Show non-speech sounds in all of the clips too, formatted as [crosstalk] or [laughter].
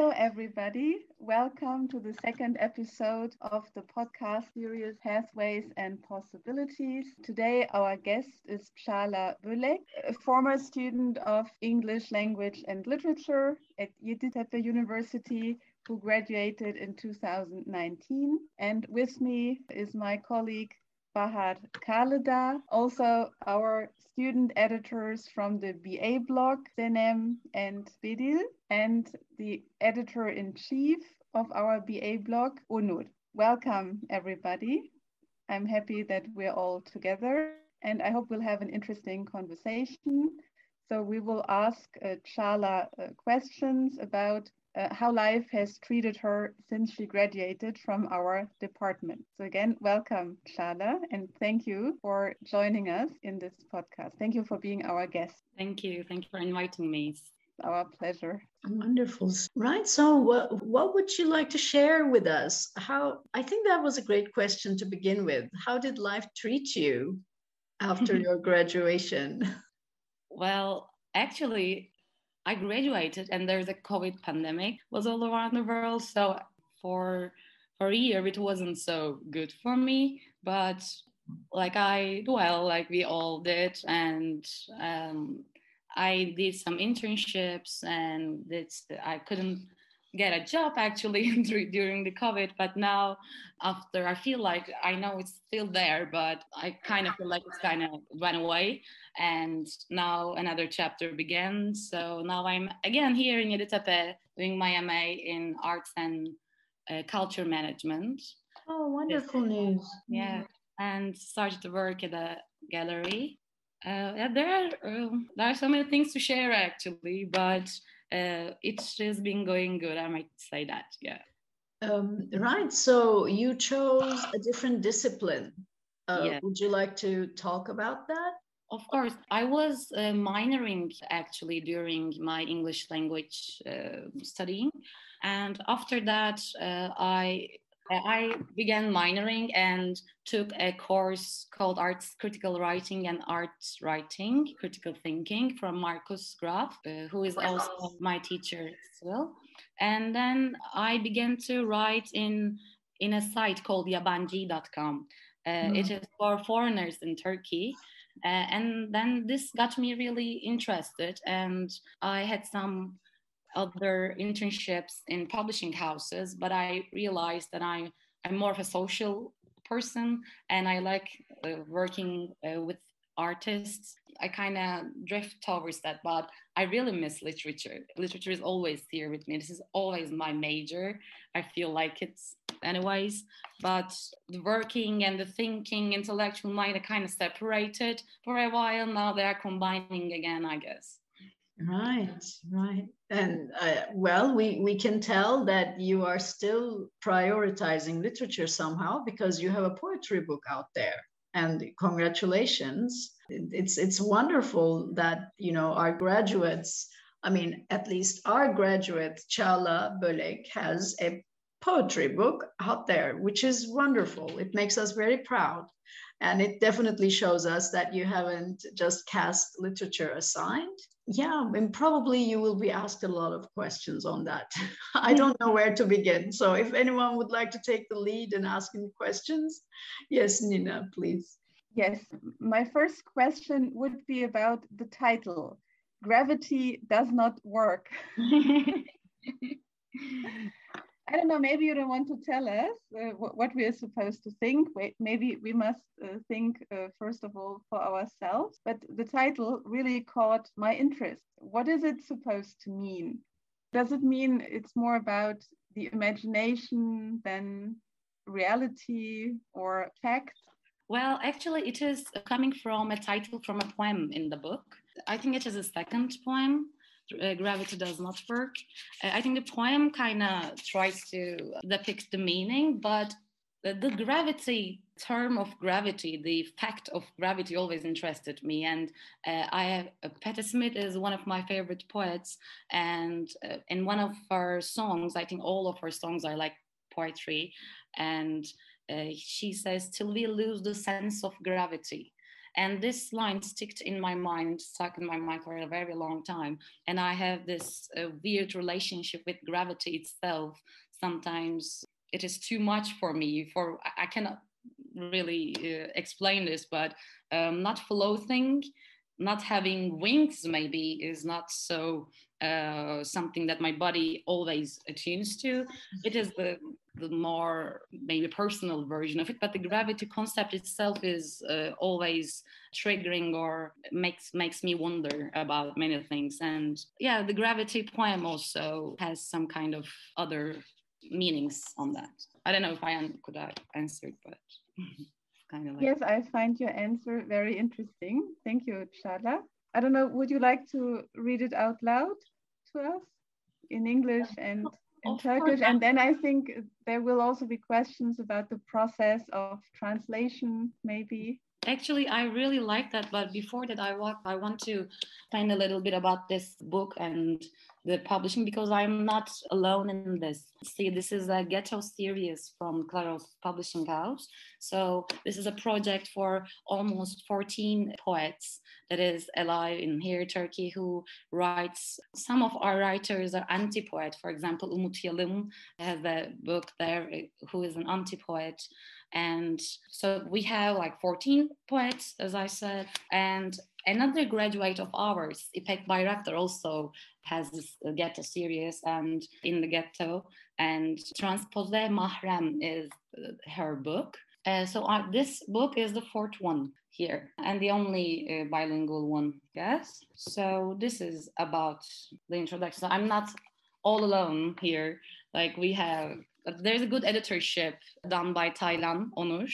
Hello, everybody. Welcome to the second episode of the podcast series Pathways and Possibilities. Today, our guest is Çağla Bölek, a former student of English language and literature at Yeditepe University who graduated in 2019. And with me is my colleague Bahar Khaleda, also our student editors from the BA blog, Zenem and Bedil, and the editor in chief of our BA blog, Onur. Welcome, everybody. I'm happy that we're all together, and I hope we'll have an interesting conversation. So we will ask uh, uh, questions about uh, how life has treated her since she graduated from our department. So again, welcome, Çağla, and thank you for joining us in this podcast. Thank you for being our guest. Thank you. Thank you for inviting me. It's our pleasure. Wonderful. Right. So, what, what would you like to share with us? How, I think that was a great question to begin with. How did life treat you after [laughs] your graduation? Well, actually, I graduated and there's a COVID pandemic was all around the world. So for for a year it wasn't so good for me. But like I well, like we all did, and um, I did some internships and it's I couldn't get a job actually [laughs] during the COVID. But now, after I feel like I know it's still there, but I kind of feel like it's kind of went away. And now another chapter begins. So now I'm again here in Yeditepe doing my MA in arts and uh, culture management. Oh, wonderful news! Yeah, and started to work at a gallery. Uh, yeah, there are uh, there are so many things to share actually, but uh, it has been going good. I might say that. Yeah. Um, right. So you chose a different discipline. Uh, yeah. Would you like to talk about that? Of course. I was uh, minoring actually during my English language uh, studying. And after that, uh, I I began minoring and took a course called Arts Critical Writing and Arts Writing, Critical Thinking from Marcus Graf, uh, who is also my teacher as well. And then I began to write in, in a site called yabangee.com. Uh, mm. It is for foreigners in Turkey. Uh, and then this got me really interested, and I had some other internships in publishing houses, but I realized that I, I'm more of a social person and I like uh, working uh, with artists. I kind of drift towards that, but I really miss literature. Literature is always here with me. This is always my major. I feel like it's anyways, but the working and the thinking, intellectual mind are kind of separated for a while. Now they're combining again, I guess. Right, right. And uh, well, we, we can tell that you are still prioritizing literature somehow because you have a poetry book out there. And congratulations. It's, it's wonderful that, you know, our graduates, I mean, at least our graduate, Çağla Bölek, has a poetry book out there, which is wonderful. It makes us very proud. And it definitely shows us that you haven't just cast literature aside yeah, and probably you will be asked a lot of questions on that. [laughs] I don't know where to begin. So if anyone would like to take the lead and asking questions, yes, Nina, please. Yes, my first question would be about the title Gravity Does Not Work. [laughs] [laughs] I don't know, maybe you don't want to tell us uh, what, we are supposed to think. Maybe we must uh, think, uh, first of all, for ourselves. But the title really caught my interest. What is it supposed to mean? Does it mean it's more about the imagination than reality or fact? Well, actually, it is coming from a title from a poem in the book. I think it is a second poem uh, gravity does not work. Uh, I think the poem kind of tries to depict the meaning, but the, the, gravity term of gravity, the fact of gravity always interested me. And uh, I have, uh, Patti Smith is one of my favorite poets. And uh, in one of her songs, I think all of her songs are like poetry. And uh, she says, till we lose the sense of gravity. And this line stuck in my mind, stuck in my mind for a very long time. And I have this uh, weird relationship with gravity itself. Sometimes it is too much for me. For I cannot really uh, explain this, but um, not floating, not having wings, maybe is not so uh, something that my body always attunes to. It is the the more maybe personal version of it but the gravity concept itself is uh, always triggering or makes makes me wonder about many things. And yeah the gravity poem also has some kind of other meanings on that. I don't know if i could have answered but [laughs] kind of like yes i find your answer very interesting. Thank you Çağla i don't know would you like to read it out loud to us in english and in of Turkish. Course. And then I think there will also be questions about the process of translation, maybe. Actually, I really like that. But before that, I want I want to find a little bit about this book and the publishing because I'm not alone in this. See, this is a ghetto series from Klaros Publishing House. So this is a project for almost 14 poets that is alive in here, Turkey, who writes. Some of our writers are anti-poet. For example, Umut Yalım has a book there, eh, who is an anti-poet. And so we have like 14 poets, as I said, and another graduate of ours, İpek Bayraktar, also has this ghetto series and in the ghetto, and Transpose Mahram is uh, her book. Uh, so uh, this book is the fourth one here and the only uh, bilingual one, yes. So this is about the introduction. So I'm not all alone here. Like we have, there's a good editorship done by Taylan Onur.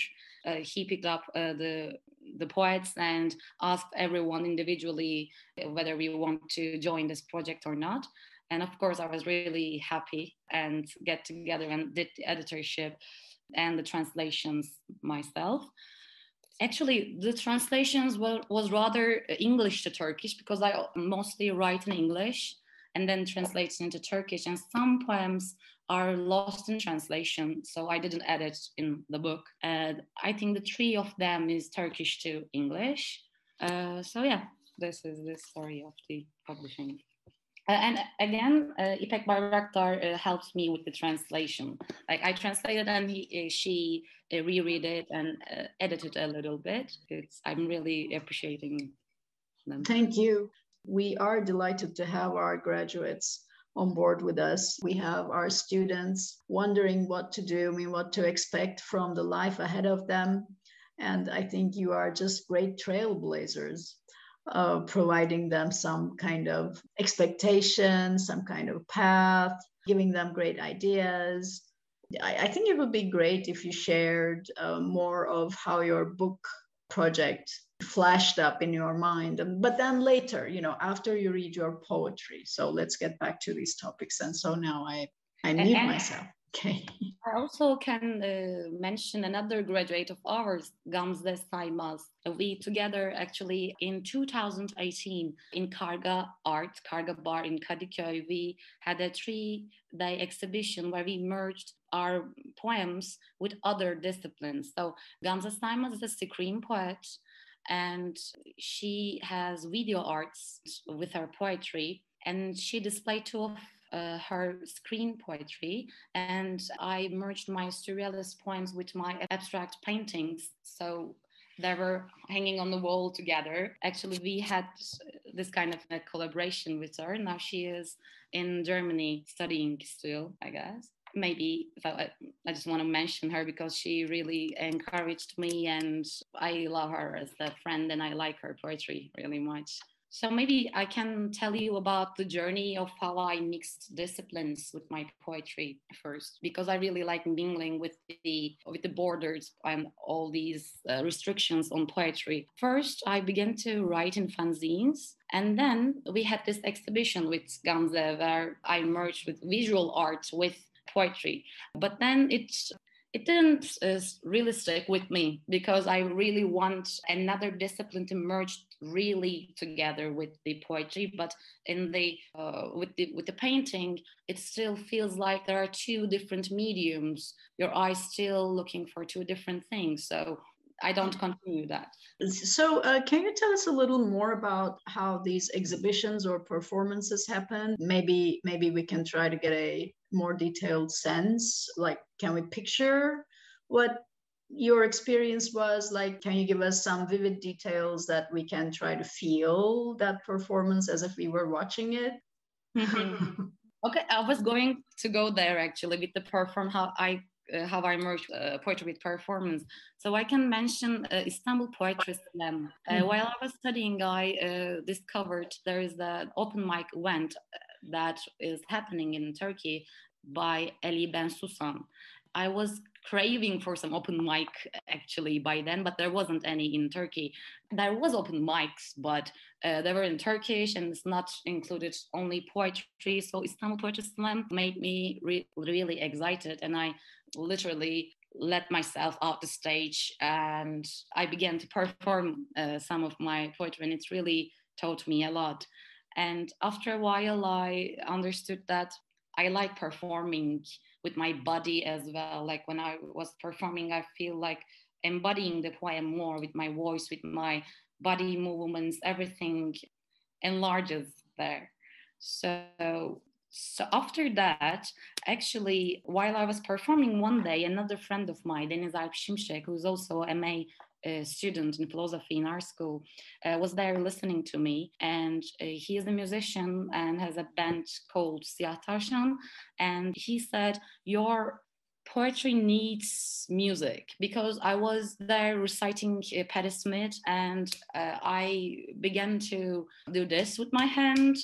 Uh, he picked up uh, the the poets and asked everyone individually whether we want to join this project or not. And of course, I was really happy and get together and did the editorship and the translations myself. Actually, the translations were, was rather English to Turkish because I mostly write in English and then translate into Turkish. And some poems are lost in translation, so I didn't add it in the book. And I think the three of them is Turkish to English. Uh, so yeah, this is the story of the publishing. Uh, and again, uh, Ipek Bayraktar uh, helps me with the translation. Like I translated and he, uh, she uh, reread it and uh, edited a little bit. It's, I'm really appreciating them. Thank you. We are delighted to have our graduates on board with us. We have our students wondering what to do, I mean, what to expect from the life ahead of them. And I think you are just great trailblazers, uh, providing them some kind of expectation, some kind of path, giving them great ideas. I, I think it would be great if you shared uh, more of how your book project flashed up in your mind. But then later you know after you read your poetry. So let's get back to these topics. And so now i i mute myself. [laughs] Okay. I also can uh, mention another graduate of ours gamze saymaz we together actually in 2018 in karga art karga bar in kadıköy we had a three day exhibition where we merged our poems with other disciplines. So gamze saymaz is a screen poet and she has video arts with her poetry and she displayed two of uh, her screen poetry and i merged my surrealist poems with my abstract paintings. So they were hanging on the wall together. Actually we had this kind of a collaboration with her. Now she is in germany studying still i guess maybe I, just want to mention her because she really encouraged me and I love her as a friend and I like her poetry really much. So maybe I can tell you about the journey of how I mixed disciplines with my poetry first, because I really like mingling with the with the borders and all these uh, restrictions on poetry. First, I began to write in fanzines, and then we had this exhibition with Gamze where I merged with visual art with poetry. But then it's it didn't uh, really stick with me because I really want another discipline to merge really together with the poetry. But in the uh, with the with the painting, it still feels like there are two different mediums. Your eyes still looking for two different things. So I don't continue that. So, uh, can you tell us a little more about how these exhibitions or performances happen? Maybe, maybe we can try to get a more detailed sense. Like, can we picture what your experience was? Like, can you give us some vivid details that we can try to feel that performance as if we were watching it? Mm-hmm. [laughs] okay, I was going to go there actually with the perform how I how I merged uh, poetry with performance. So I can mention uh, Istanbul Poetry Slam. Uh, mm-hmm. While I was studying, I uh, discovered there is an open mic event uh, that is happening in Turkey by Ali Bensusan. I was craving for some open mic actually by then, but there wasn't any in Turkey. There was open mics, but uh, they were in Turkish and it's not included only poetry. So Istanbul Poetry Slam made me re- really excited, and I literally let myself out the stage and I began to perform uh, some of my poetry, and it's really taught me a lot. And after a while, I understood that I like performing with my body as well. Like when I was performing, I feel like embodying the poem more with my voice, with my body movements, everything enlarges there. So so after that, actually, while I was performing one day, another friend of mine, Deniz Alp Şimşek, who's also a MA uh, student in philosophy in our school, uh, was there listening to me. And uh, he is a musician and has a band called Siyah Tavşan. And he said, Your poetry needs music because I was there reciting uh, Patti Smith and uh, I began to do this with my hand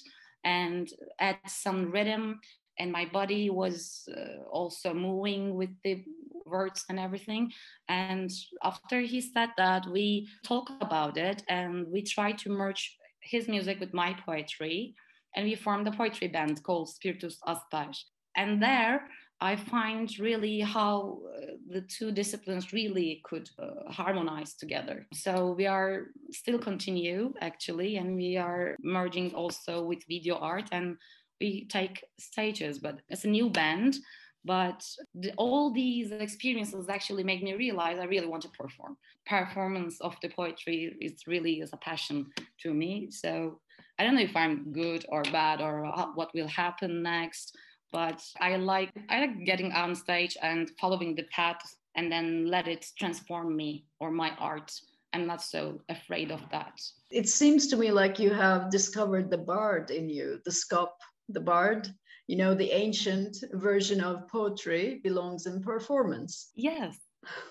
and add some rhythm and my body was uh, also moving with the words and everything. And after he said that we talk about it and we try to merge his music with my poetry and we formed a poetry band called spiritus aspar and there I find really how uh, the two disciplines really could uh, harmonize together. So we are still continue actually, and we are merging also with video art, and we take stages. But it's a new band. But the, all these experiences actually make me realize I really want to perform. Performance of the poetry is really is a passion to me. So I don't know if I'm good or bad or what will happen next but I like I like getting on stage and following the path and then let it transform me or my art. I'm not so afraid of that. It seems to me like you have discovered the bard in you, the scop, the bard. You know, the ancient version of poetry belongs in performance. Yes.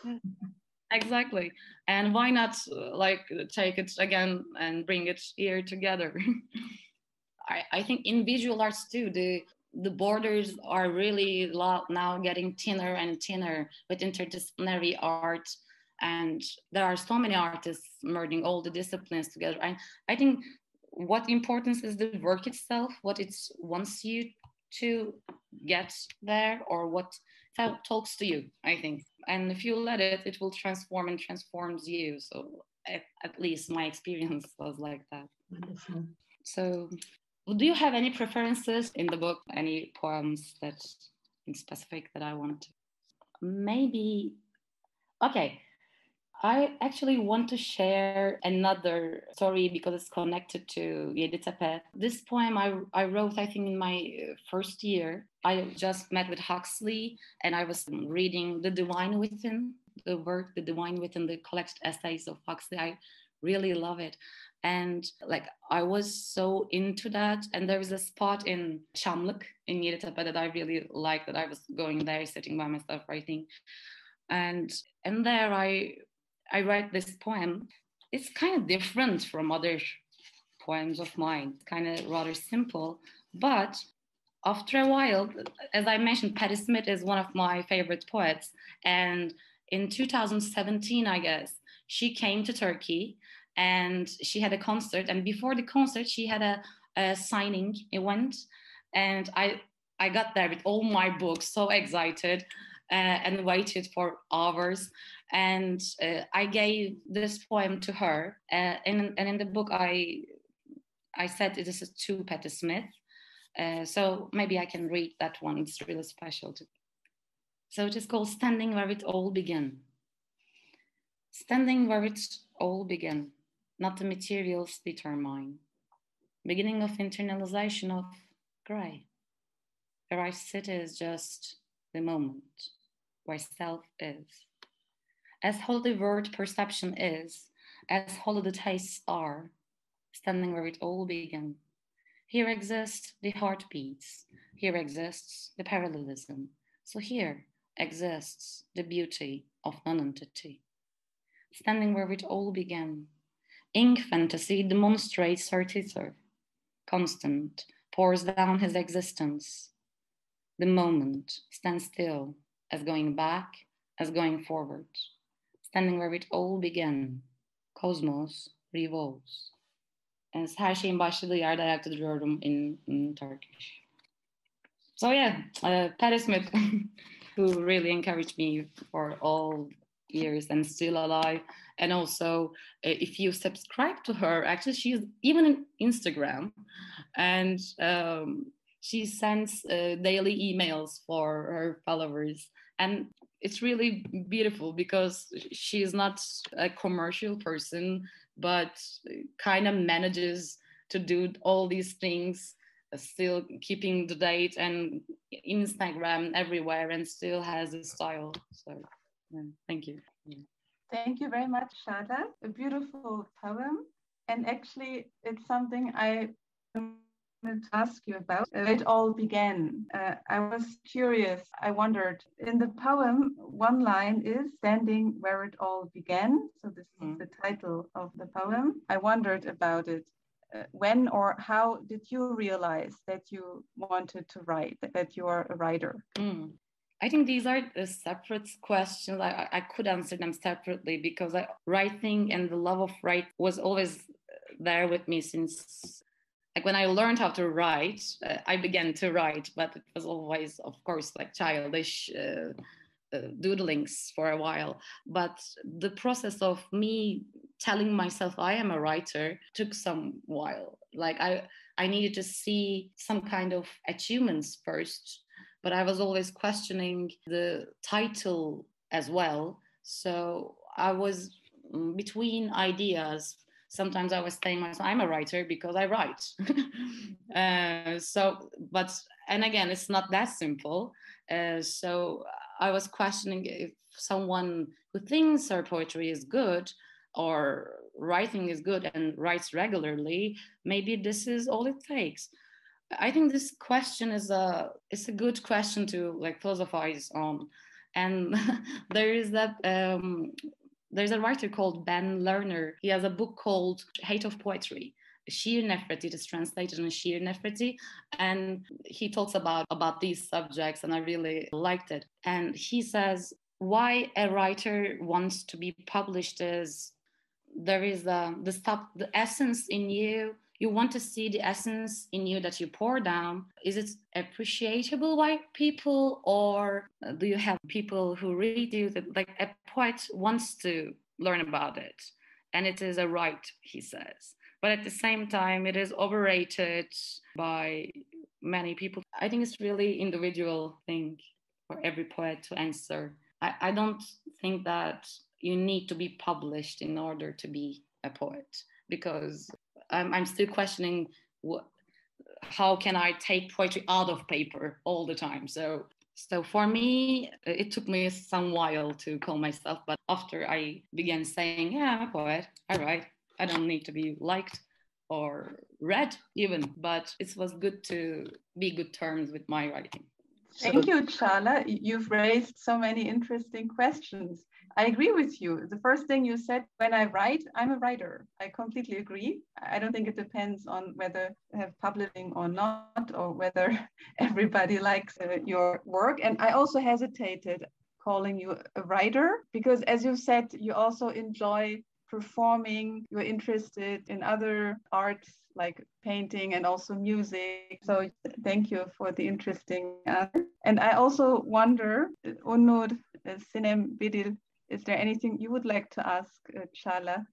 [laughs] exactly. And why not uh, like take it again and bring it here together? [laughs] I, I think in visual arts too, the the borders are really now getting thinner and thinner with interdisciplinary art. And there are so many artists merging all the disciplines together. And i think what importance is the work itself what it wants you to get there or what talks to you i think. And if you let it it will transform and transforms you. So at, at least my [laughs] experience was like that. Wonderful. so do you have any preferences in the book? Any poems that in specific that I want to? Maybe. Okay. I actually want to share another story because it's connected to Yeditepe. This poem I, I wrote, I think, in my first year. I just met with Huxley and I was reading The Divine Within, the work, The Divine Within, the collected essays of Huxley. I really love it and like I was so into that. And there was a spot in Çamlık in Yeditepe that I really liked. That I was going there, sitting by myself, writing, and and there I I write this poem. It's kind of different from other poems of mine. kind of rather simple, but after a while, as I mentioned, Patti Smith is one of my favorite poets, and in 2017, I guess she came to Turkey and she had a concert and before the concert she had a, a signing event and i i got there with all my books so excited uh, and waited for hours and uh, i gave this poem to her uh, and, and in the book i i said this is to Patti Smith uh, so maybe i can read that one it's really special to so it is called standing where it all began. Standing where it all began, not the materials determine. Beginning of internalization of gray. Where I sit is just the moment, where self is. As holy word perception is, as holy the tastes are, standing where it all began. Here exists the heartbeats, here exists the parallelism. So here exists the beauty of nonentity. Standing where it all began, ink fantasy demonstrates her tether, constant, pours down his existence. The moment stands still, as going back, as going forward, standing where it all began. Cosmos revolves. As her şeyin başladığı yerde ayakta in, in Turkish. So yeah, uh, Smith, [laughs] who really encouraged me for all years and still alive. And also, uh, if you subscribe to her, actually, she's even on Instagram, and um, she sends uh, daily emails for her followers, and it's really beautiful because she's not a commercial person, but kind of manages to do all these things still keeping the date and Instagram everywhere and still has a style. So yeah, thank you. Thank you very much, Çağla. A beautiful poem. And actually, it's something I wanted to ask you about. It all began. Uh, I was curious. I wondered in the poem, one line is standing where it all began. So, this is mm. the title of the poem. I wondered about it. Uh, when or how did you realize that you wanted to write, that you are a writer? Mm. I think these are the separate questions. I, I could answer them separately because I, writing and the love of write was always there with me since like when I learned how to write, uh, I began to write, but it was always, of course, like childish uh, uh, doodlings for a while. But the process of me telling myself I am a writer took some while. Like I, I needed to see some kind of achievements first but I was always questioning the title as well. So I was mm, between ideas. Sometimes I was saying myself, I'm a writer because I write. [laughs] uh, so, but, and again, it's not that simple. Uh, so I was questioning if someone who thinks her poetry is good or writing is good and writes regularly, maybe this is all it takes. I think this question is a it's a good question to like philosophize on, and [laughs] there is that um, there's a writer called Ben Lerner. He has a book called Hate of Poetry. Nefreti it is translated in Şiir Nefreti, and he talks about about these subjects, and I really liked it. And he says why a writer wants to be published is there is a, the stuff, the essence in you you want to see the essence in you that you pour down. Is it appreciable by people or uh, do you have people who read you that like a poet wants to learn about it and it is a right he says? But at the same time it is overrated by many people. I think it's really individual thing for every poet to answer. I, I don't think that you need to be published in order to be a poet because I'm, I'm still questioning what, how can I take poetry out of paper all the time. So so for me, it took me some while to call myself, but after I began saying, "Yeah, I'm a poet. I write. I don't need to be liked or read even, but it was good to be good terms with my writing." Thank you, Çağla. You've raised so many interesting questions. I agree with you. The first thing you said, when I write, I'm a writer. I completely agree. I don't think it depends on whether you have publishing or not, or whether [laughs] everybody likes uh, your work. And I also hesitated calling you a writer because, as you said, you also enjoy performing, you're interested in other arts like painting and also music. So thank you for the interesting answer. And I also wonder, Onur uh, Sinem Bidil is there anything you would like to ask uh, Çağla?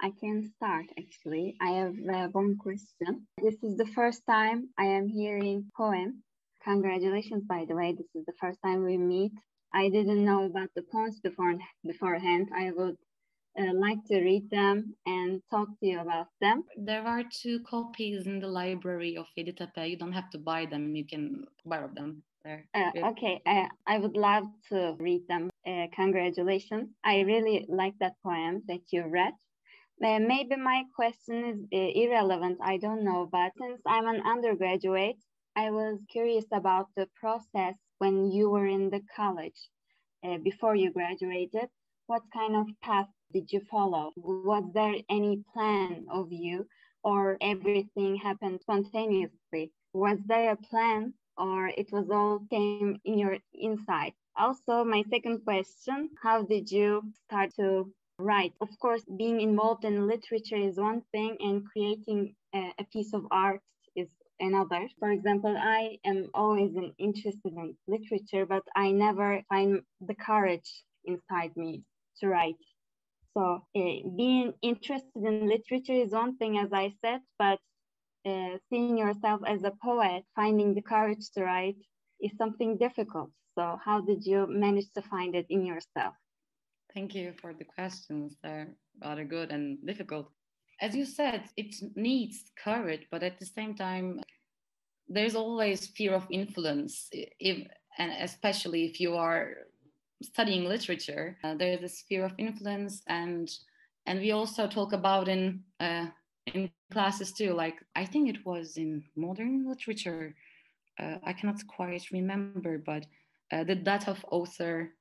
I can start actually. I have uh, one question. This is the first time I am hearing poem. Congratulations, by the way. This is the first time we meet. I didn't know about the poems before beforehand. I would uh, like to read them and talk to you about them. There are two copies in the library of Yeditepe. You don't have to buy them, you can borrow them there. Uh, okay, uh, I would love to read them. Uh, congratulations. I really like that poem that you read. Uh, maybe my question is uh, irrelevant, I don't know, but since I'm an undergraduate, I was curious about the process when you were in the college uh, before you graduated. What kind of path did you follow? Was there any plan of you or everything happened spontaneously? Was there a plan or it was all came in your inside? Also, my second question, how did you start to write? Of course, being involved in literature is one thing and creating a, a piece of art is another. For example, I am always interested in literature, but I never find the courage inside me to write. So uh, being interested in literature is one thing, as I said, but uh, seeing yourself as a poet, finding the courage to write is something difficult. So how did you manage to find it in yourself? Thank you for the questions. They're rather good and difficult. As you said, it needs courage, but at the same time, there's always fear of influence, if, and especially if you are studying literature, uh, there is this fear of influence, and and we also talk about in uh, in classes too. Like I think it was in modern literature. Uh, I cannot quite remember, but uh, the death of author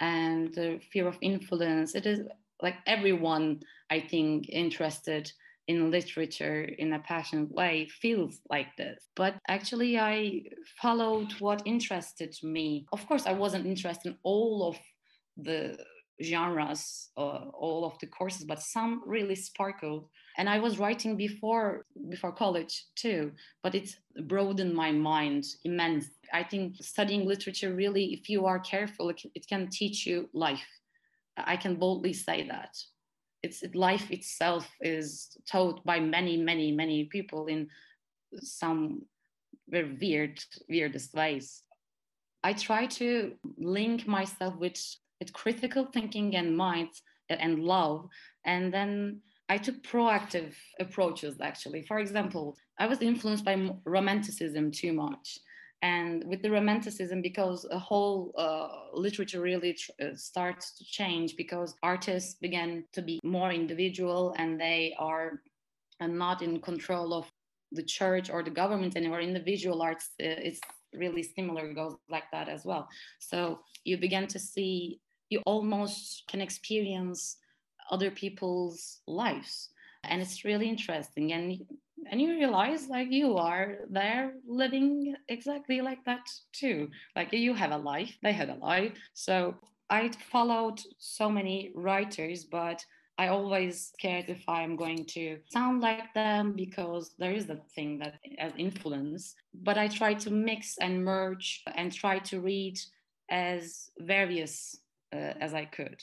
and the fear of influence. It is like everyone, I think, interested in literature in a passionate way feels like this. But actually, I followed what interested me. Of course, I wasn't interested in all of the genres uh, all of the courses but some really sparkled. And i was writing before before college too but it broadened my mind immense i think studying literature really if you are careful it, it can teach you life. I can boldly say that. It's life itself is taught by many many many people in some very weird weirdest ways. I try to link myself with with critical thinking and mind and love. And then i took proactive approaches actually. For example i was influenced by romanticism too much. And with the romanticism because a whole uh, literature really tr- uh, starts to change because artists began to be more individual and they are uh, not in control of the church or the government anymore. Individual arts uh, it's really similar goes like that as well. So you begin to see you almost can experience other people's lives. And it's really interesting. And and you realize like you are there living exactly like that too. Like you have a life they had a life. So i followed so many writers but i always scared if i'm going to sound like them because there is that thing that has influence. But i try to mix and merge and try to read as various uh, as i could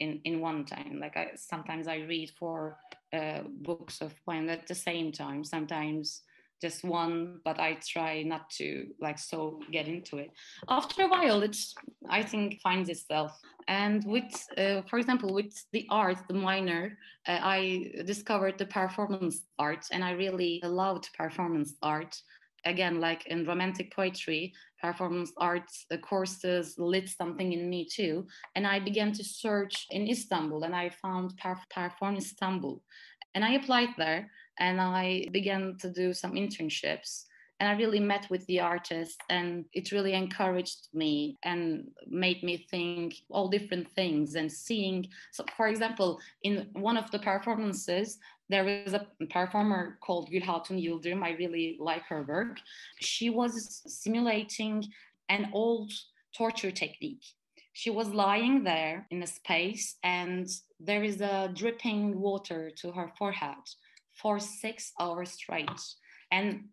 in in one time. Like i sometimes i read for uh, books of poems at the same time sometimes just one but i try not to like so get into it. After a while it's i think finds itself. And with uh, for example with the art the minor uh, i discovered the performance art and i really loved performance art. Again like in romantic poetry performance arts uh, courses lit something in me too. And i began to search in istanbul and i found perform istanbul. And i applied there and i began to do some internships. And i really met with the artists and it really encouraged me and made me think all different things and seeing. So for example in one of the performances there is a performer called Gülhatun Yıldırım. I really like her work. She was simulating an old torture technique. She was lying there in a space, and there is a dripping water to her forehead for six hours straight. And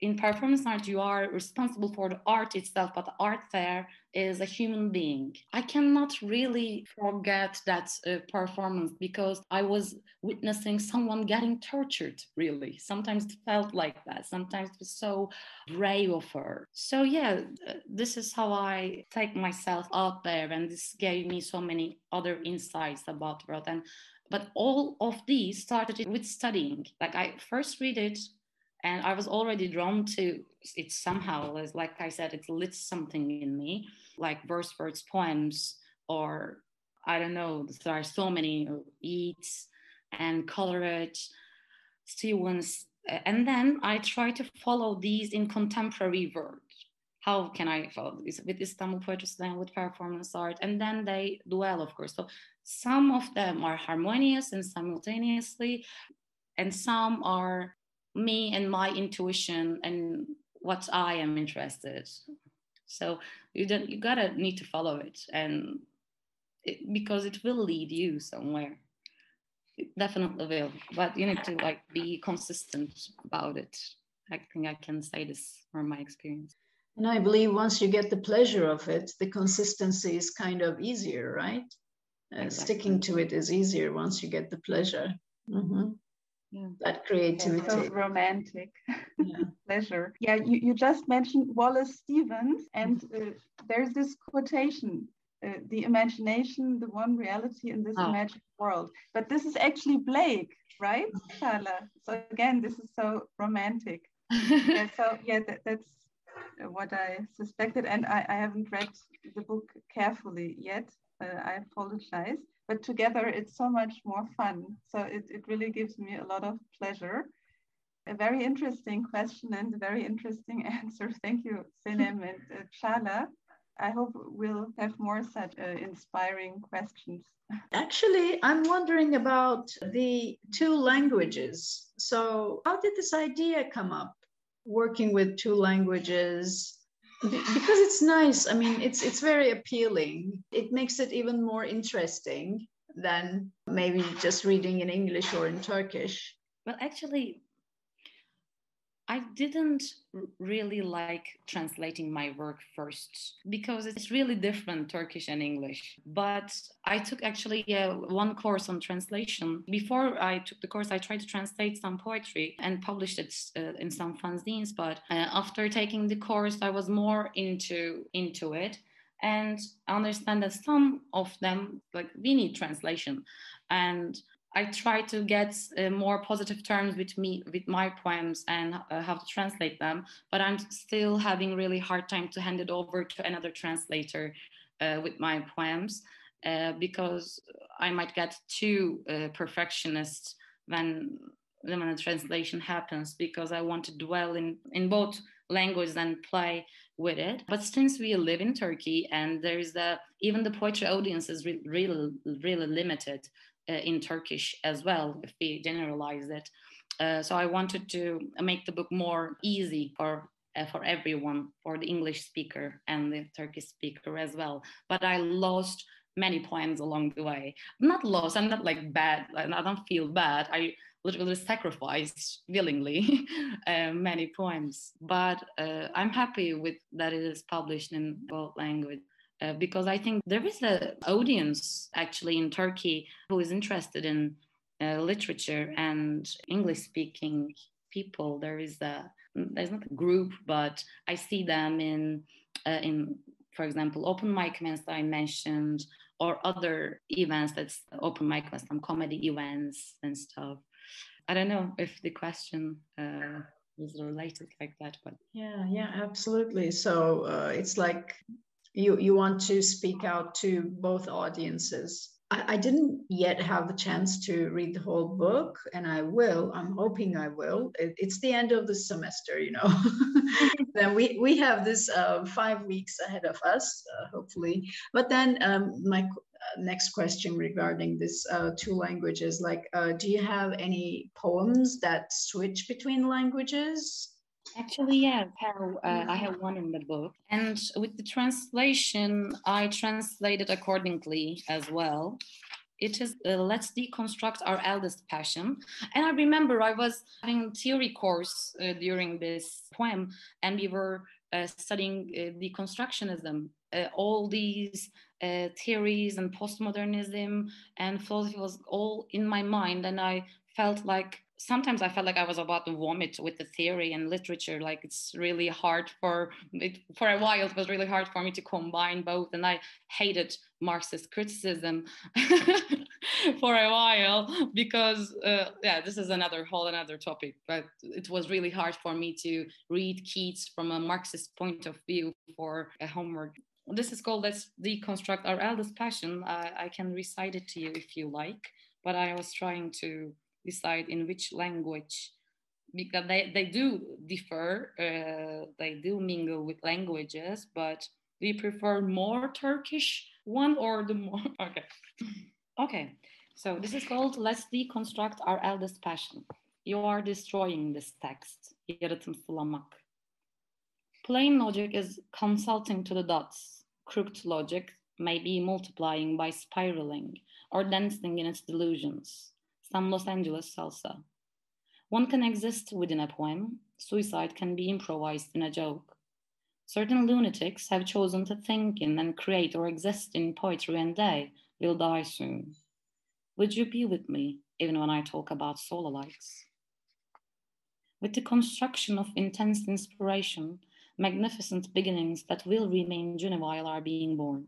in performance art, you are responsible for the art itself, but the art there is a human being. I cannot really forget that uh, performance because I was witnessing someone getting tortured, really. Sometimes it felt like that. Sometimes it was so brave of her. So, yeah, uh, this is how I take myself out there, and this gave me so many other insights about world. And but all of these started with studying. Like I first read it and I was already drawn to it somehow. Like I said, it lit something in me, like Wordsworth's poems, or I don't know. There are so many uh, Yeats and Coleridge, Stevens, and then I try to follow these in contemporary work. How can I follow this with Istanbul Poetry Slam, with performance art, and then they duel, of course. So some of them are harmonious and simultaneously, and some are me and my intuition and what I am interested. So you don't you gotta need to follow it and it, because it will lead you somewhere. It definitely will, but you need to like be consistent about it. I think I can say this from my experience. And I believe once you get the pleasure of it, the consistency is kind of easier, right? Uh, exactly. Sticking to it is easier once you get the pleasure. Mm-hmm yeah. that creativity. so romantic yeah. [laughs] pleasure. Yeah, you, you just mentioned Wallace Stevens, and uh, there's this quotation uh, the imagination, the one reality in this oh. imagined world. But this is actually Blake, right, Çağla? So again, this is so romantic. [laughs] yeah, so yeah, that, that's what I suspected, and I, I haven't read the book carefully yet. Uh, I apologize but together it's so much more fun. So it, it really gives me a lot of pleasure. A very interesting question and a very interesting [laughs] answer. Thank you, Senem and uh, Çağla. I hope we'll have more such uh, inspiring questions. Actually, I'm wondering about the two languages. So, how did this idea come up? Working with two languages, because it's nice. I mean it's it's very appealing. It makes it even more interesting than maybe just reading in english or in turkish. Well actually I didn't really like translating my work first because it's really different Turkish and English. But I took actually uh, one course on translation. Before I took the course, I tried to translate some poetry and published it uh, in some fanzines. But uh, after taking the course, I was more into into it and understand that some of them like we need translation and I try to get uh, more positive terms with me with my poems and uh, how to translate them, but I'm still having really hard time to hand it over to another translator uh, with my poems uh, because I might get too uh, perfectionist when when a translation happens because I want to dwell in in both language and play with it. But since we live in Turkey and there is the even the poetry audience is re- really really limited in Turkish as well, if we generalize it. Uh, so I wanted to make the book more easy for uh, for everyone, for the English speaker and the Turkish speaker as well. But I lost many poems along the way. not lost. I'm not like bad. I don't feel bad. I literally sacrificed willingly [laughs] uh, many poems. But uh, I'm happy with that it is published in both language. Uh, because I think there is an audience actually in Turkey who is interested in uh, literature and English speaking people. There is a there's not a group, but I see them in uh, in for example open mic events that I mentioned or other events that's open mic events, some comedy events and stuff. I don't know if the question uh, is related like that, but yeah, yeah, absolutely. So uh, it's like you you want to speak out to both audiences. I, I, didn't yet have the chance to read the whole book and i will i'm hoping i will. It, it's the end of the semester you know. [laughs] Then we we have this uh, five weeks ahead of us uh, hopefully. But then um, my uh, next question regarding this uh, two languages like uh, do you have any poems that switch between languages Actually, yeah, uh, I have one in the book. And with the translation, I translated accordingly as well. It is uh, Let's Deconstruct Our Eldest Passion. And I remember I was having theory course uh, during this poem, and we were uh, studying uh, deconstructionism. Uh, all these theories and postmodernism and philosophy was all in my mind, and I felt like sometimes I felt like I was about to vomit with the theory and literature. Like it's really hard for it, for a while. It was really hard for me to combine both, and I hated Marxist criticism [laughs] for a while because uh, yeah, this is another whole another topic. But it was really hard for me to read Keats from a Marxist point of view for a homework. This is called "Let's Deconstruct Our Eldest Passion." I can recite it to you if you like, but I was trying to decide in which language because they, they do differ uh, they do mingle with languages but do you prefer more turkish one or the more? [laughs] Okay. Okay. So this is called let's deconstruct our eldest passion. You are destroying this text. Yaratımsılamak plain logic is consulting to the dots. Crooked logic may be multiplying by spiraling or dancing in its delusions some Los Angeles salsa. One can exist within a poem. Suicide can be improvised in a joke. Certain lunatics have chosen to think in and create or exist in poetry, and they will die soon. Would you be with me even when I talk about solar lights? With the construction of intense inspiration, magnificent beginnings that will remain juvenile are being born.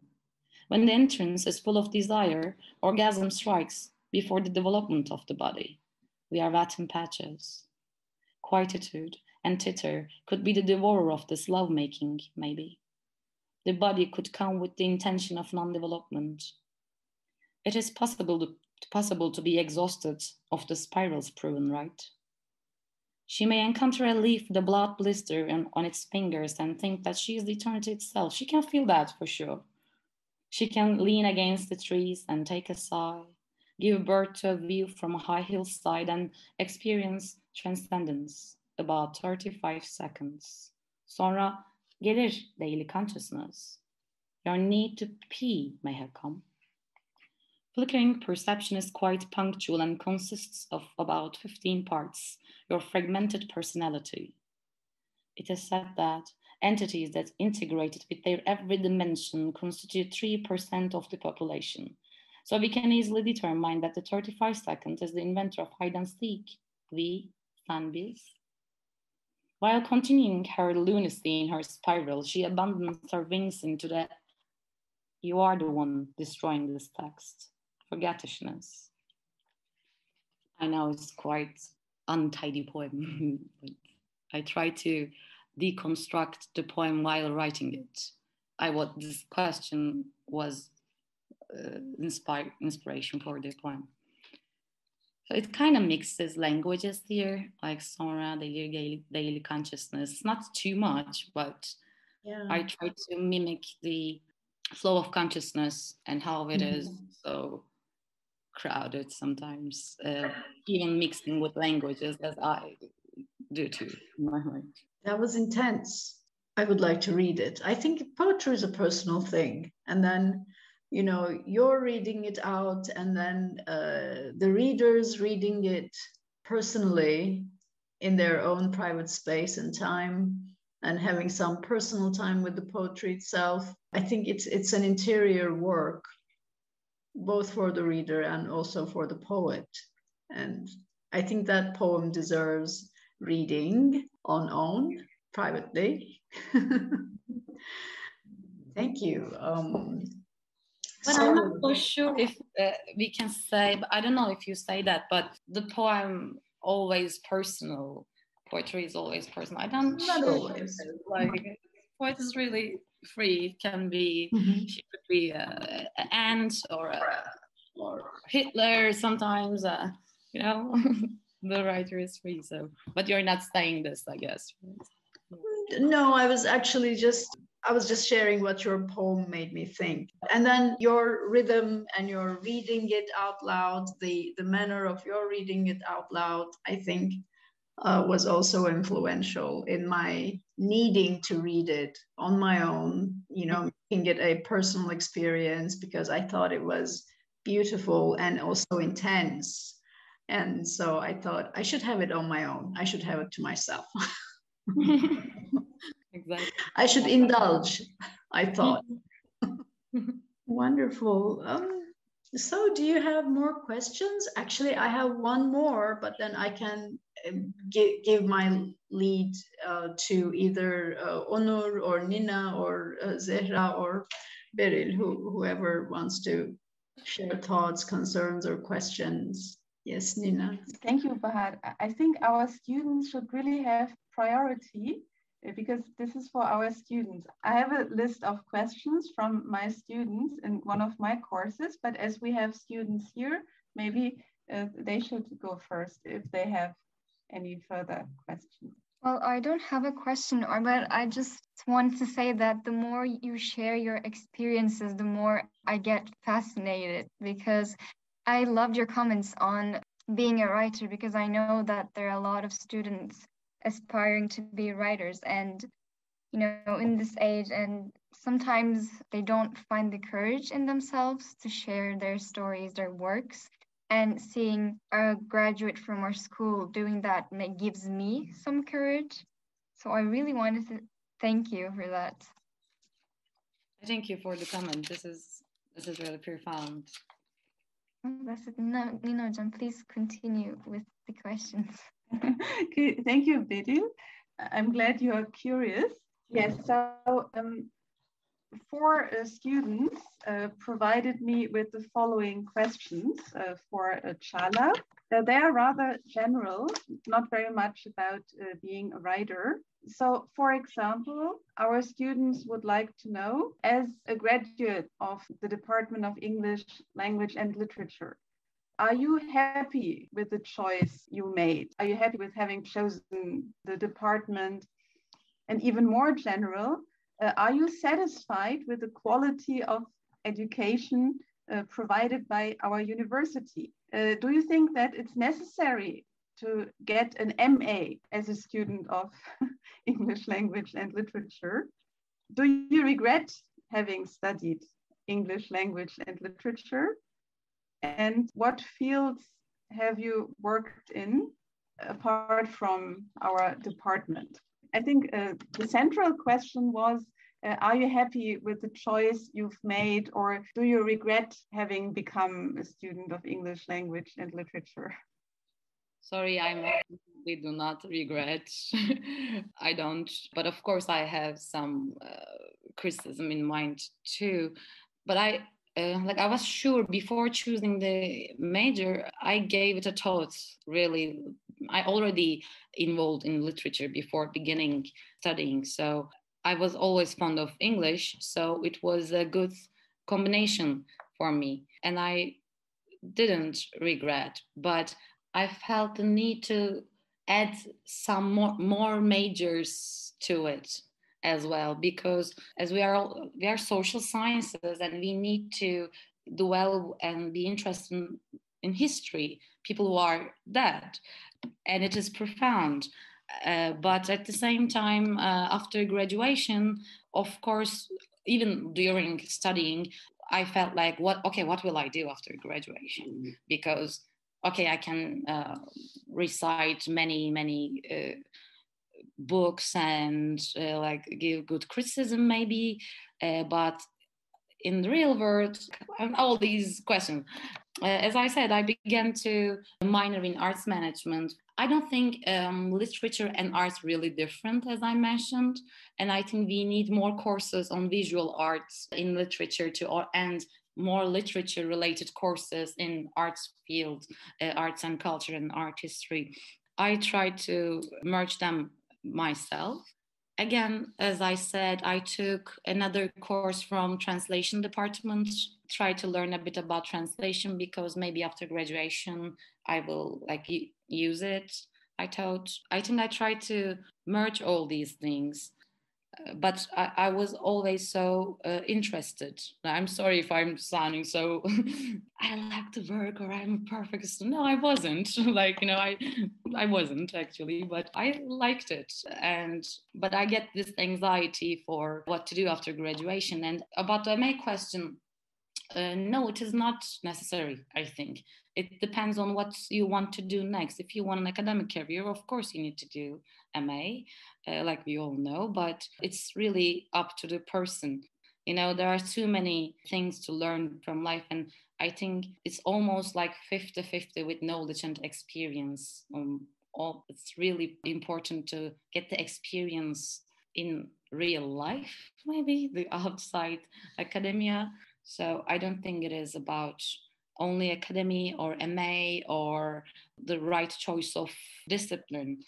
When the entrance is full of desire, orgasm strikes, before the development of the body. We are vatten patches. Quietude and titter could be the devourer of this lovemaking, maybe. The body could come with the intention of non development. It is possible to, possible to be exhausted of the spirals proven right. She may encounter a leaf a blood blister on, on its fingers and think that she is the eternity itself. She can feel that for sure. She can lean against the trees and take a sigh give birth to a view from a high hillside and experience transcendence about 35 seconds. Sonra gelir daily consciousness. Your need to pee may have come. Flickering perception is quite punctual and consists of about 15 parts, your fragmented personality. It is said that entities that integrated with their every dimension constitute 3% of the population, so we can easily determine that the 35 seconds is the inventor of hide and seek, V. Sandys. While continuing her lunacy in her spiral, she abandons her wings into the you are the one destroying this text, forgetishness. I know it's quite untidy poem, [laughs] I try to deconstruct the poem while writing it. I what this question was inspire, inspiration for the poem. So it kind of mixes languages here, like Sonra, the daily, daily consciousness. Not too much, but yeah. I try to mimic the flow of consciousness and how it mm-hmm. is so crowded sometimes, uh, even mixing with languages as I do too in my mind. That was intense. I would like to read it. I think poetry is a personal thing. And then you know you're reading it out and then uh, the readers reading it personally in their own private space and time and having some personal time with the poetry itself i think it's it's an interior work both for the reader and also for the poet. And i think that poem deserves reading on own privately. [laughs] Thank you. Um, but I'm not so sure if uh, we can say, I don't know if you say that, but the poem always personal. Poetry is always personal. I don't not sure. Always. Like poet is really free. It can be mm-hmm. she could be a, an ant or a, or Hitler sometimes. Uh, you know, [laughs] the writer is free. So, but you're not saying this, I guess. No, I was actually just I was just sharing what your poem made me think. And then your rhythm and your reading it out loud, the, the manner of your reading it out loud, I think uh, was also influential in my needing to read it on my own, you know, making it a personal experience because I thought it was beautiful and also intense. And so I thought I should have it on my own. I should have it to myself. [laughs] exactly. I should indulge, I thought. [laughs] Wonderful. Um, So, do you have more questions? Actually, I have one more, but then I can um, give, give my lead uh, to either uh, Onur or Nina or uh, Zehra or Beril, who, whoever wants to share thoughts, concerns, or questions. Yes, Nina. Thank you, Bahar. I think our students should really have priority because this is for our students. I have a list of questions from my students in one of my courses, but as we have students here, maybe uh, they should go first if they have any further questions. Well, I don't have a question, but I just want to say that the more you share your experiences, the more I get fascinated because I loved your comments on being a writer because I know that there are a lot of students aspiring to be writers. And you know in this age and sometimes they don't find the courage in themselves to share their stories their works. And seeing a graduate from our school doing that gives me some courage. So i really wanted to thank you for that. Thank you for the comment. This is this is really profound. That's it. No nino John, please continue with the questions [laughs] okay, thank you, Beril. I'm glad you are curious. Yes, so um, four uh, students uh, provided me with the following questions uh, for uh, Çağla. Uh, they are rather general, not very much about uh, being a writer. So, for example, our students would like to know, as a graduate of the Department of English Language and Literature, are you happy with the choice you made? Are you happy with having chosen the department? And even more general, uh, are you satisfied with the quality of education uh, provided by our university? Uh, do you think that it's necessary to get an MA as a student of [laughs] English language and literature? Do you regret having studied English language and literature? And what fields have you worked in apart from our department? I think uh, the central question was uh, Are you happy with the choice you've made, or do you regret having become a student of English language and literature? Sorry, I'm we do not regret. [laughs] I don't, but of course, I have some uh, criticism in mind too. But I uh, like I was sure before choosing the major, I gave it a thought. Really, I already involved in literature before beginning studying, so I was always fond of English. So it was a good combination for me, and I didn't regret. But I felt the need to add some more more majors to it as well because as we are all, we are social sciences and we need to dwell and be interested in, in history people who are dead and it is profound uh, but at the same time uh, after graduation of course even during studying i felt like what okay what will i do after graduation mm-hmm. because okay i can uh, recite many many uh, books and uh, like give good criticism maybe uh, but in the real world and all these questions. Uh, as i said i began to minor in arts management. I don't think um, literature and arts really different as i mentioned and i think we need more courses on visual arts in literature to and more literature related courses in arts field uh, arts and culture and art history. I try to merge them myself. Again, as I said, I took another course from translation department, try to learn a bit about translation because maybe after graduation I will like use it. I thought I think I tried to merge all these things but I, I, was always so uh, interested. I'm sorry if I'm sounding so [laughs] I like to work or I'm a perfect. No, I wasn't. [laughs] like you know, I I wasn't actually, but I liked it. And but I get this anxiety for what to do after graduation. And about the MA question, uh, no, it is not necessary. I think it depends on what you want to do next. If you want an academic career, of course you need to do MA, uh, like we all know, but it's really up to the person. you know there are too many things to learn from life and i think it's almost like 50 50 with knowledge and experience um, all, it's really important to get the experience in real life [laughs] maybe the outside academia so i don't think it is about only academy or ma or the right choice of discipline.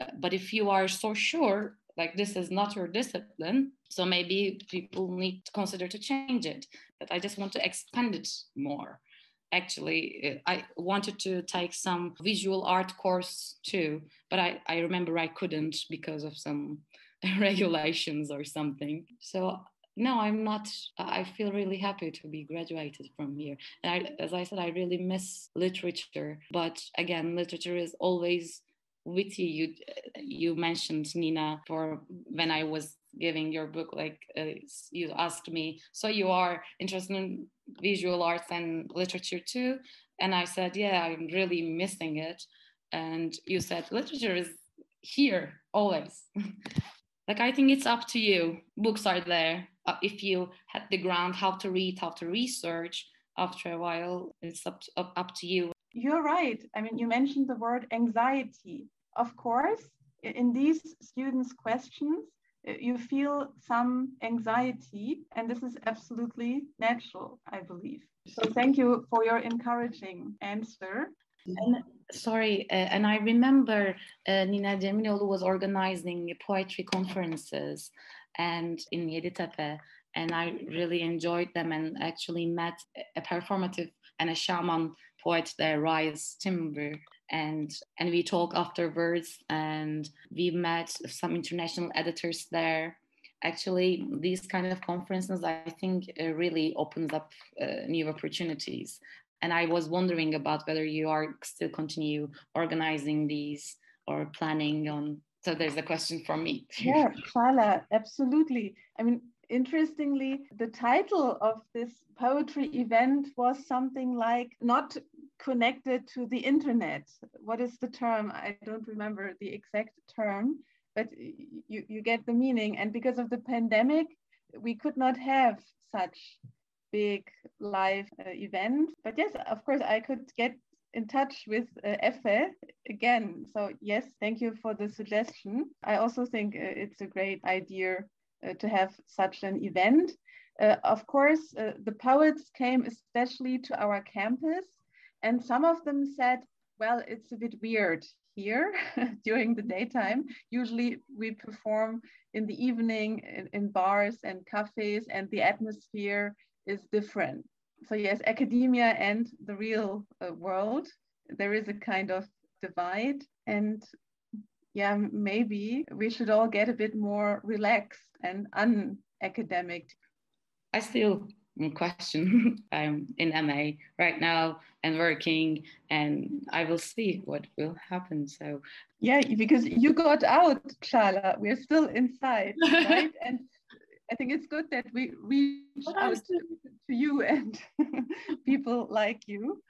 Uh, but if you are so sure like this is not your discipline so maybe people need to consider to change it. But i just want to expand it more. Actually uh, i wanted to take some visual art course too but i, I remember i couldn't because of some [laughs] regulations or something. So no i'm not i feel really happy to be graduated from here. And I, as i said i really miss literature but again literature is always with you. You you mentioned nina for when i was giving your book like uh, you asked me so you are interested in visual arts and literature too? And i said yeah i'm really missing it. And you said literature is here always [laughs] like i think it's up to you. Books are there. Uh, if you had the ground how to read how to research after a while it's up to, up, up to you. You're right. I mean you mentioned the word anxiety. Of course in these students questions you feel some anxiety and this is absolutely natural i believe. So thank you for your encouraging answer and sorry, uh, and I remember uh, Nina Cemiloğlu was organizing poetry conferences and in Yeditepe, and I really enjoyed them and actually met a performative and a shaman poet there, Rise Timber. And, and we talked afterwards and we met some international editors there actually these kind of conferences i think uh, really opens up uh, new opportunities and I was wondering about whether you are still continue organizing these or planning on. So there's a question for me. Yeah, Çağla, absolutely. I mean, interestingly, the title of this poetry event was something like not connected to the internet. What is the term? I don't remember the exact term, but you, you get the meaning. And because of the pandemic, we could not have such big live uh, event. But yes, of course, I could get in touch with uh, Efe again. So yes, thank you for the suggestion. I also think uh, it's a great idea uh, to have such an event. Uh, of course, uh, the poets came especially to our campus, and some of them said, well, it's a bit weird here [laughs] during the daytime. Usually we perform in the evening in, in bars and cafes, and the atmosphere is different. So yes, academia and the real uh, world, there is a kind of divide and yeah, maybe we should all get a bit more relaxed and unacademic. I still question. I'm [laughs] in MA right now and working, and I will see what will happen. So, yeah, because you got out, Çağla. We're still inside, [laughs] right? and I think it's good that we reach out to, to you [laughs] and people like you.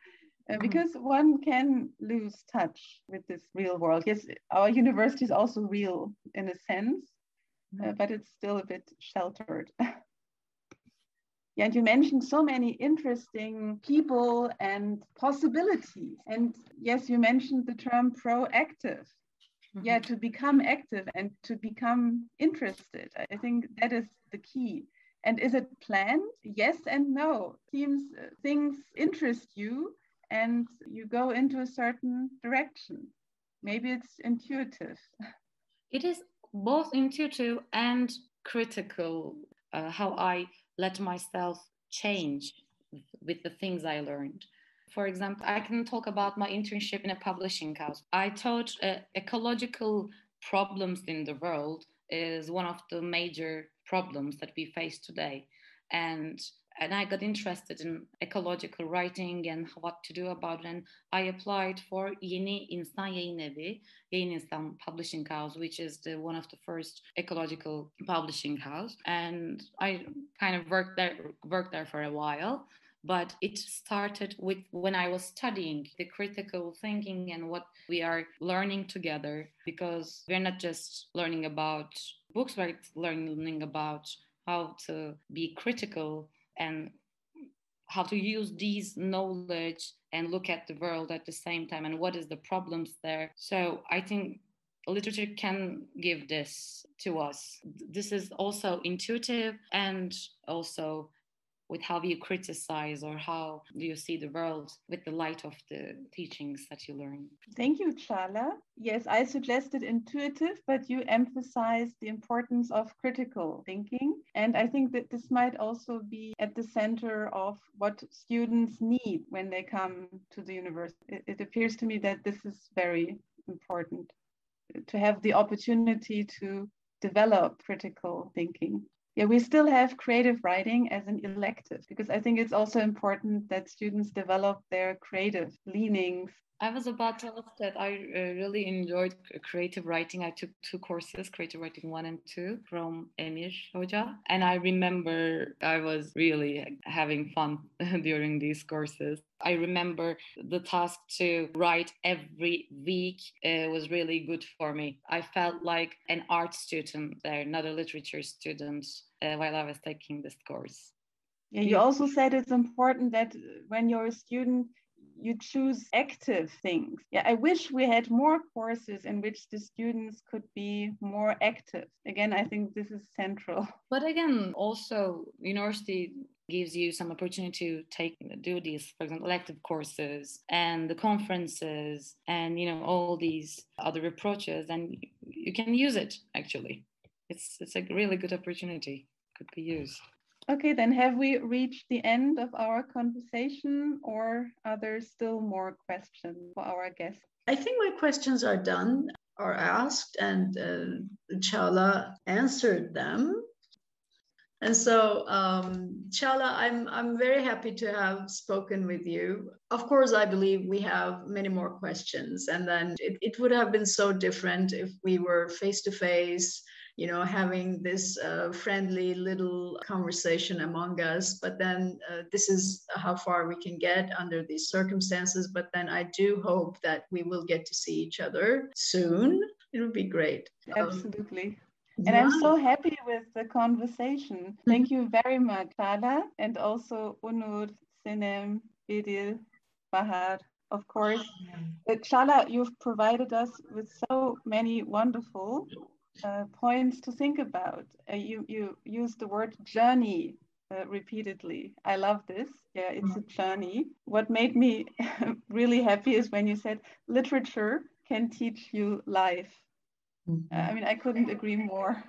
Uh, mm-hmm. because one can lose touch with this real world. Yes, our university is also real in a sense, uh, mm-hmm. but it's still a bit sheltered. yeah, [laughs] and you mentioned so many interesting people and possibilities. And yes, you mentioned the term proactive. Yeah to become active and to become interested. I think that is the key. And is it planned? Yes and no. Seems uh, things interest you and you go into a certain direction. Maybe it's intuitive. It is both intuitive and critical uh, how i let myself change with the things i learned for example, I can talk about my internship in a publishing house. I taught uh, ecological problems in the world is one of the major problems that we face today. And and I got interested in ecological writing and what to do about it. And I applied for Yeni İnsan Yayın Evi, Yeni İnsan Publishing House, which is the one of the first ecological publishing house. And I kind of worked there, worked there for a while but it started with when I was studying the critical thinking and what we are learning together because we're not just learning about books, we're learning about how to be critical and how to use these knowledge and look at the world at the same time and what is the problems there. So i think literature can give this to us. This is also intuitive and also with how you criticize or how do you see the world with the light of the teachings that you learn. Thank you, Çağla. Yes, I suggested intuitive, but you emphasized the importance of critical thinking. And I think that this might also be at the center of what students need when they come to the university. It, it appears to me that this is very important to have the opportunity to develop critical thinking yeah, we still have creative writing as an elective because I think it's also important that students develop their creative leanings I was about to ask that I uh, really enjoyed creative writing. I took two courses, creative writing one and two, from Emir Hoca. And I remember I was really having fun [laughs] during these courses. I remember the task to write every week uh, was really good for me. I felt like an art student there, not a literature student, uh, while I was taking this course. Yeah, you also said it's important that when you're a student, you choose active things. Yeah, I wish we had more courses in which the students could be more active. Again, I think this is central. [laughs] But again, also university gives you some opportunity to take do these for example elective courses and the conferences and you know all these other approaches and you can use it actually it's it's a really good opportunity could be used Okay, then have we reached the end of our conversation or are there still more questions for our guests? I think my questions are done, are asked, and uh, Çağla answered them. And so, um, Çağla, I'm, I'm very happy to have spoken with you. Of course, I believe we have many more questions, and then it, it would have been so different if we were face to face you know, having this uh, friendly little conversation among us. But then uh, this is how far we can get under these circumstances. But then I do hope that we will get to see each other soon. It would be great. Absolutely. Um, and I'm so happy with the conversation. Thank you very much, Çağla, and also Onur, Sinem, Beril, Bahar, of course. Uh, Çağla, you've provided us with so many wonderful uh, points to think about. Uh, you you use the word journey uh, repeatedly. I love this. Yeah, it's a journey. What made me [laughs] really happy is when you said literature can teach you life. Mm-hmm. I mean, I couldn't agree more.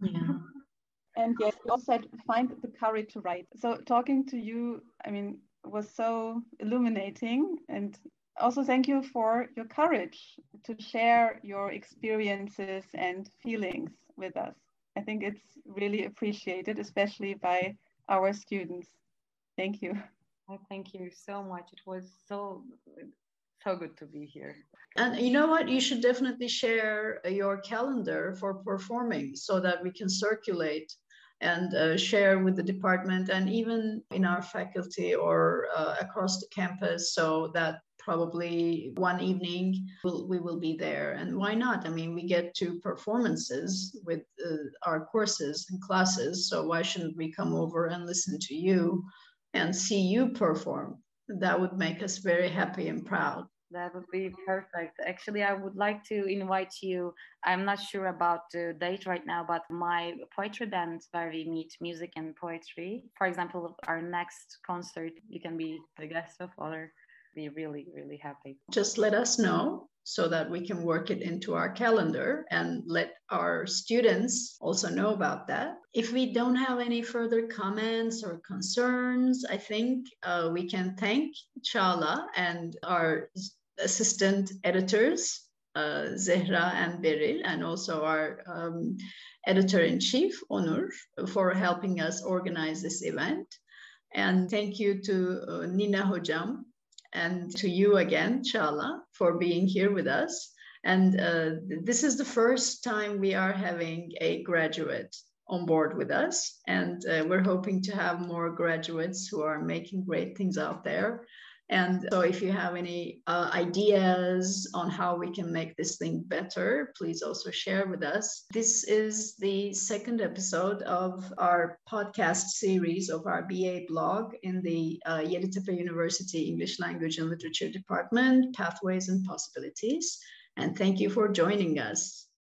Yeah. [laughs] And yes, you also said find the courage to write. So talking to you, I mean, was so illuminating and also thank you for your courage to share your experiences and feelings with us. I think it's really appreciated, especially by our students. Thank you. Well, thank you so much. It was so so good to be here. And you know what? You should definitely share your calendar for performing so that we can circulate and uh, share with the department and even in our faculty or uh, across the campus so that probably one evening we'll, we will be there and why not i mean we get to performances with uh, our courses and classes so why shouldn't we come over and listen to you and see you perform that would make us very happy and proud that would be perfect. Actually, I would like to invite you. I'm not sure about the date right now, but my poetry band where we meet music and poetry. For example, our next concert, you can be the guest of or be really, really happy. Just let us know so that we can work it into our calendar and let our students also know about that. If we don't have any further comments or concerns, I think uh, we can thank Çağla and our assistant editors, uh, Zehra and Beril, and also our um, editor in chief, Onur, for helping us organize this event. And thank you to uh, Nina Hocam and to you again, Çağla, for being here with us. And uh, this is the first time we are having a graduate on board with us. And uh, we're hoping to have more graduates who are making great things out there. And so, if you have any uh, ideas on how we can make this thing better, please also share with us. This is the second episode of our podcast series of our BA blog in the uh, Yeditepe University English Language and Literature Department, Pathways and Possibilities. And thank you for joining us.